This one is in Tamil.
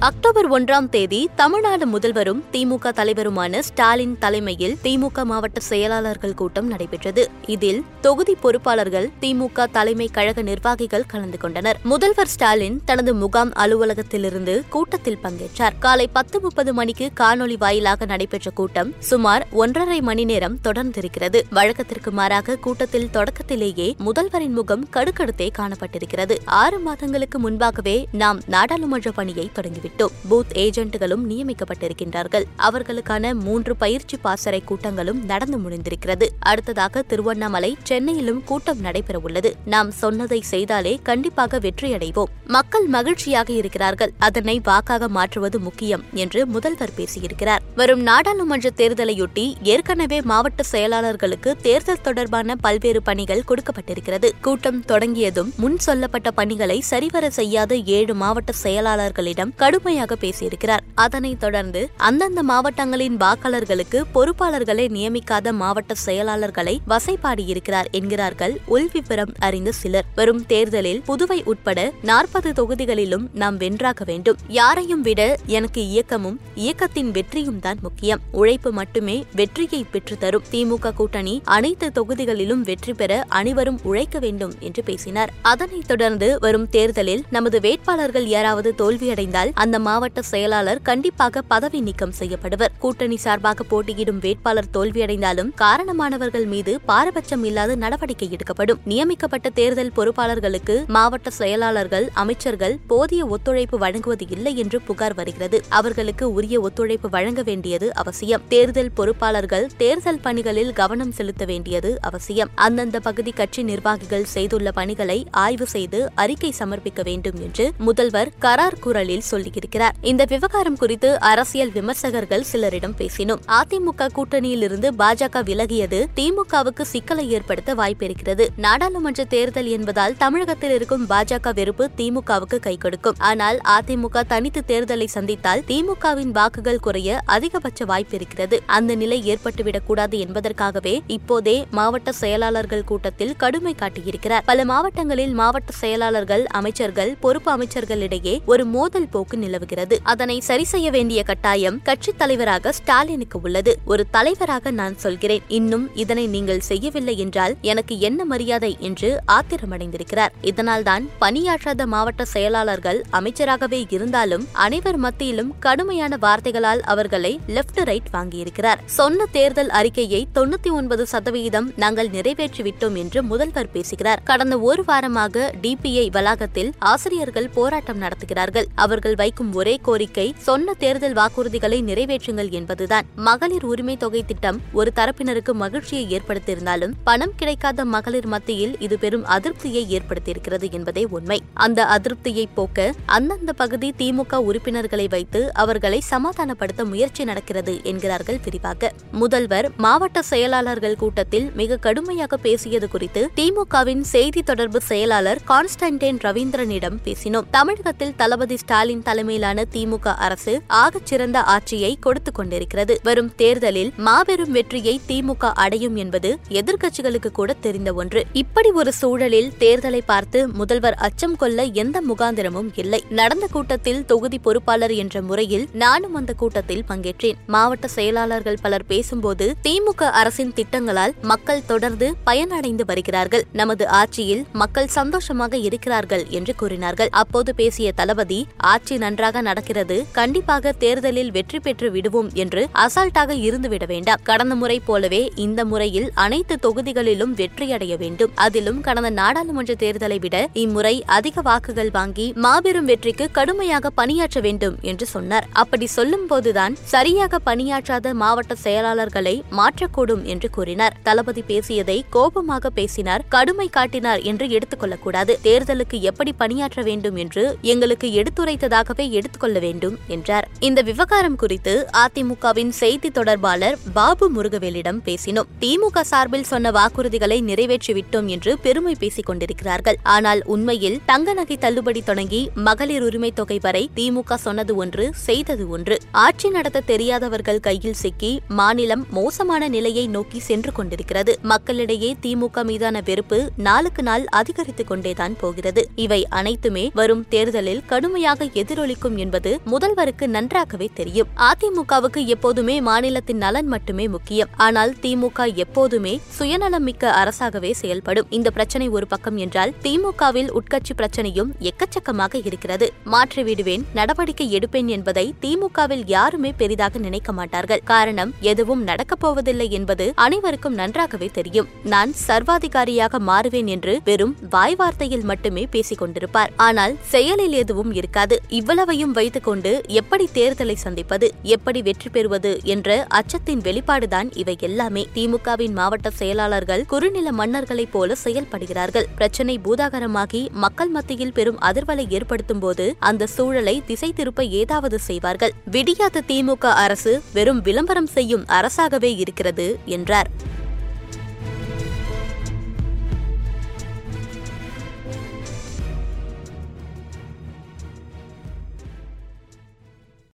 அக்டோபர் ஒன்றாம் தேதி தமிழ்நாடு முதல்வரும் திமுக தலைவருமான ஸ்டாலின் தலைமையில் திமுக மாவட்ட செயலாளர்கள் கூட்டம் நடைபெற்றது. இதில் தொகுதி பொறுப்பாளர்கள் திமுக தலைமை கழக நிர்வாகிகள் கலந்து கொண்டனர். முதல்வர் ஸ்டாலின் தனது முகாம் அலுவலகத்திலிருந்து கூட்டத்தில் பங்கேற்றார். காலை பத்து முப்பது மணிக்கு காணொலி வாயிலாக நடைபெற்ற கூட்டம் சுமார் ஒன்றரை மணி நேரம் தொடர்ந்திருக்கிறது. வழக்கத்திற்கு மாறாக கூட்டத்தில் தொடக்கத்திலேயே முதல்வரின் முகம் கடுக்கடுத்தே காணப்பட்டிருக்கிறது. ஆறு மாதங்களுக்கு முன்பாகவே நாம் நாடாளுமன்ற பணியை தொடங்கிவிட்டோம். பூத் ஏஜென்ட்களும் நியமிக்கப்பட்டிருக்கின்றார்கள். அவர்களுக்கான மூன்று பயிற்சி பாசறை கூட்டங்களும் நடந்து முடிந்திருக்கிறது. அடுத்ததாக திருவண்ணாமலை சென்னையிலும் கூட்டம் நடைபெறவுள்ளது. நாம் சொன்னதை செய்தாலே கண்டிப்பாக வெற்றியடைவோம். மக்கள் மகிழ்ச்சியாக இருக்கிறார்கள். அதனை வாக்காக மாற்றுவது முக்கியம் என்று முதல்வர் பேசியிருக்கிறார். வரும் நாடாளுமன்ற தேர்தலையொட்டி ஏற்கனவே மாவட்ட செயலாளர்களுக்கு தேர்தல் தொடர்பான பல்வேறு பணிகள் கொடுக்கப்பட்டிருக்கிறது. கூட்டம் தொடங்கியதும் முன் சொல்லப்பட்ட பணிகளை சரிவர செய்யாத ஏழு மாவட்ட செயலாளர்களிடம் கடும் கடுமையாக பேசியிருக்கிறார். அதனைத் தொடர்ந்து அந்தந்த மாவட்டங்களின் வாக்காளர்களுக்கு பொறுப்பாளர்களை நியமிக்காத மாவட்ட செயலாளர்களை வசைபாடியிருக்கிறார் என்கிறார்கள் உள்விவரம் அறிந்த சிலர். வரும் தேர்தலில் புதுவை உட்பட நாற்பது தொகுதிகளிலும் நாம் வென்றாக வேண்டும். யாரையும் விட எனக்கு இயக்கமும் இயக்கத்தின் வெற்றியும் தான் முக்கியம். உழைப்பு மட்டுமே வெற்றியை பெற்றுத்தரும். திமுக கூட்டணி அனைத்து தொகுதிகளிலும் வெற்றி பெற அனைவரும் உழைக்க வேண்டும் என்று பேசினார். அதனைத் தொடர்ந்து வரும் தேர்தலில் நமது வேட்பாளர்கள் யாராவது தோல்வியடைந்தால் அந்த மாவட்ட செயலாளர் கண்டிப்பாக பதவி நீக்கம் செய்யப்படுவர். கூட்டணி சார்பாக போட்டியிடும் வேட்பாளர் தோல்வியடைந்தாலும் காரணமானவர்கள் மீது பாரபட்சம் இல்லாத நடவடிக்கை எடுக்கப்படும். நியமிக்கப்பட்ட தேர்தல் பொறுப்பாளர்களுக்கு மாவட்ட செயலாளர்கள் அமைச்சர்கள் போதிய ஒத்துழைப்பு வழங்குவது இல்லை என்று புகார் வருகிறது. அவர்களுக்கு உரிய ஒத்துழைப்பு வழங்க வேண்டியது அவசியம். தேர்தல் பொறுப்பாளர்கள் தேர்தல் பணிகளில் கவனம் செலுத்த வேண்டியது அவசியம். அந்தந்த பகுதி கட்சி நிர்வாகிகள் செய்துள்ள பணிகளை ஆய்வு செய்து அறிக்கை சமர்ப்பிக்க வேண்டும் என்று முதல்வர் கரார் குரலில் சொல்லியிருக்கிறார் இந்த விவகாரம் குறித்து அரசியல் விமர்சகர்கள் சிலரிடம் பேசினோம். அதிமுக கூட்டணியிலிருந்து பாஜக விலகியது திமுகவுக்கு சிக்கலை ஏற்படுத்த வாய்ப்பிருக்கிறது. நாடாளுமன்ற தேர்தல் என்பதால் தமிழகத்தில் இருக்கும் பாஜக வெறுப்பு திமுகவுக்கு கை கொடுக்கும். ஆனால் அதிமுக தனித்து தேர்தலை சந்தித்தால் திமுகவின் வாக்குகள் குறைய அதிகபட்ச வாய்ப்பிருக்கிறது. அந்த நிலை ஏற்பட்டுவிடக் கூடாது என்பதற்காகவே இப்போதே மாவட்ட செயலாளர்கள் கூட்டத்தில் கடுமை காட்டியிருக்கிறார். பல மாவட்டங்களில் மாவட்ட செயலாளர்கள் அமைச்சர்கள் பொறுப்பு அமைச்சர்களிடையே ஒரு மோதல் போக்கு நிலவுகிறது. அதனை சரி செய்ய வேண்டிய கட்டாயம் கட்சித் தலைவராக ஸ்டாலினுக்கு உள்ளது. ஒரு தலைவராக நான் சொல்கிறேன். இன்னும் இதனை நீங்கள் செய்யவில்லை என்றால் எனக்கு என்ன மரியாதை என்று ஆத்திரமடைந்திருக்கிறார். இதனால்தான் பணியாற்றாத மாவட்ட செயலாளர்கள் அமைச்சராகவே இருந்தாலும் அனைவர் மத்தியிலும் கடுமையான வார்த்தைகளால் அவர்களை லெப்ட் ரைட் வாங்கியிருக்கிறார். சொன்ன தேர்தல் அறிக்கையை தொண்ணூத்தி ஒன்பது சதவீதம் நாங்கள் நிறைவேற்றிவிட்டோம் என்று முதல்வர் பேசுகிறார். கடந்த ஒரு வாரமாக டிபிஐ வளாகத்தில் ஆசிரியர்கள் போராட்டம் நடத்துகிறார்கள். அவர்கள் வை வைக்கும் ஒரே கோரிக்கை சொன்ன தேர்தல் வாக்குறுதிகளை நிறைவேற்றுங்கள் என்பதுதான். மகளிர் உரிமை தொகை திட்டம் ஒரு தரப்பினருக்கு மகிழ்ச்சியை ஏற்படுத்தியிருந்தாலும் பணம் கிடைக்காத மகளிர் மத்தியில் இது பெரும் அதிருப்தியை ஏற்படுத்தியிருக்கிறது என்பதே உண்மை. அந்த அதிருப்தியை போக்க அந்தந்த பகுதி திமுக உறுப்பினர்களை வைத்து அவர்களை சமாதானப்படுத்த முயற்சி நடக்கிறது என்கிறார்கள் விரிவாக முதல்வர் மாவட்ட செயலாளர்கள் கூட்டத்தில் மிக கடுமையாக பேசியது குறித்து திமுகவின் செய்தி தொடர்பு செயலாளர் கான்ஸ்டன்டைன் ரவீந்திரனிடம் பேசினோம். தமிழகத்தில் தளபதி ஸ்டாலின் தலை தலைமையிலான திமுக அரசு ஆகச்சிறந்த ஆட்சியை கொடுத்துக் கொண்டிருக்கிறது. வரும் தேர்தலில் மாபெரும் வெற்றியை திமுக அடையும் என்பது எதிர்க்கட்சிகளுக்கு கூட தெரிந்த ஒன்று. இப்படி ஒரு சூழலில் தேர்தலை பார்த்து முதல்வர் அச்சம் கொள்ள எந்த முகாந்திரமும் இல்லை. நடந்த கூட்டத்தில் தொகுதி பொறுப்பாளர் என்ற முறையில் நானும் அந்த கூட்டத்தில் பங்கேற்றேன். மாவட்ட செயலாளர்கள் பலர் பேசும்போது திமுக அரசின் திட்டங்களால் மக்கள் தொடர்ந்து பயனடைந்து வருகிறார்கள். நமது ஆட்சியில் மக்கள் சந்தோஷமாக இருக்கிறார்கள் என்று கூறினார்கள். அப்போது பேசிய தளபதி ஆட்சி நன்றாக நடக்கிறது. கண்டிப்பாக தேர்தலில் வெற்றி பெற்று விடுவோம் என்று அசால்ட்டாக இருந்துவிட வேண்டாம். கடந்த முறை போலவே இந்த முறையில் அனைத்து தொகுதிகளிலும் வெற்றியடைய வேண்டும். அதிலும் கடந்த நாடாளுமன்ற தேர்தலை விட இம்முறை அதிக வாக்குகள் வாங்கி மாபெரும் வெற்றிக்கு கடுமையாக பணியாற்ற வேண்டும் என்று சொன்னார். அப்படி சொல்லும் போதுதான் சரியாக பணியாற்றாத மாவட்ட செயலாளர்களை மாற்றக்கூடும் என்று கூறினார். தளபதி பேசியதை கோபமாக பேசினார் கடுமை காட்டினார் என்று எடுத்துக்கொள்ளக்கூடாது. தேர்தலுக்கு எப்படி பணியாற்ற வேண்டும் என்று எங்களுக்கு எடுத்துரைத்ததாக பொறுப்பை எடுத்துக்கொள்ள வேண்டும் என்றார். இந்த விவகாரம் குறித்து அதிமுகவின் செய்தி தொடர்பாளர் பாபு முருகவேலிடம் பேசினோம். திமுக சார்பில் சொன்ன வாக்குறுதிகளை நிறைவேற்றிவிட்டோம் என்று பெருமை பேசிக் கொண்டிருக்கிறார்கள். ஆனால் உண்மையில் தங்க நகை தள்ளுபடி தொடங்கி மகளிர் உரிமை தொகை வரை திமுக சொன்னது ஒன்று செய்தது ஒன்று. ஆட்சி நடத்த தெரியாதவர்கள் கையில் சிக்கி மாநிலம் மோசமான நிலையை நோக்கி சென்று கொண்டிருக்கிறது. மக்களிடையே திமுக மீதான வெறுப்பு நாளுக்கு நாள் அதிகரித்துக் கொண்டேதான் போகிறது. இவை அனைத்துமே வரும் தேர்தலில் கடுமையாக எதிரொலி எதிரொலிக்கும் என்பது முதல்வருக்கு நன்றாகவே தெரியும். அதிமுகவுக்கு எப்போதுமே மாநிலத்தின் நலன் மட்டுமே முக்கியம். ஆனால் திமுக எப்போதுமே சுயநலம் மிக்க அரசாகவே செயல்படும். இந்த பிரச்சனை ஒரு பக்கம் என்றால் திமுகவில் உட்கட்சி பிரச்சனையும் எக்கச்சக்கமாக இருக்கிறது. மாற்றி விடுவேன் நடவடிக்கை எடுப்பேன் என்பதை திமுகவில் யாருமே பெரிதாக நினைக்க மாட்டார்கள். காரணம் எதுவும் நடக்கப் போவதில்லை என்பது அனைவருக்கும் நன்றாகவே தெரியும். நான் சர்வாதிகாரியாக மாறுவேன் என்று வெறும் வாய் வார்த்தையில் மட்டுமே பேசிக் கொண்டிருப்பார். ஆனால் செயலில் எதுவும் இருக்காது. இவ்வளவு இவ்வளவையும் வைத்துக்கொண்டு எப்படி தேர்தலை சந்திப்பது எப்படி வெற்றி பெறுவது என்ற அச்சத்தின் வெளிப்பாடுதான் இவை எல்லாமே. திமுகவின் மாவட்ட செயலாளர்கள் குறுநில மன்னர்களைப் போல செயல்படுகிறார்கள். பிரச்சனை பூதாகரமாகி மக்கள் மத்தியில் பெரும் அதிர்வலை ஏற்படுத்தும் போது அந்த சூழலை திசை திருப்ப ஏதாவது செய்வார்கள். விடியாத திமுக அரசு வெறும் விளம்பரம் செய்யும் அரசாகவே இருக்கிறது என்றார்.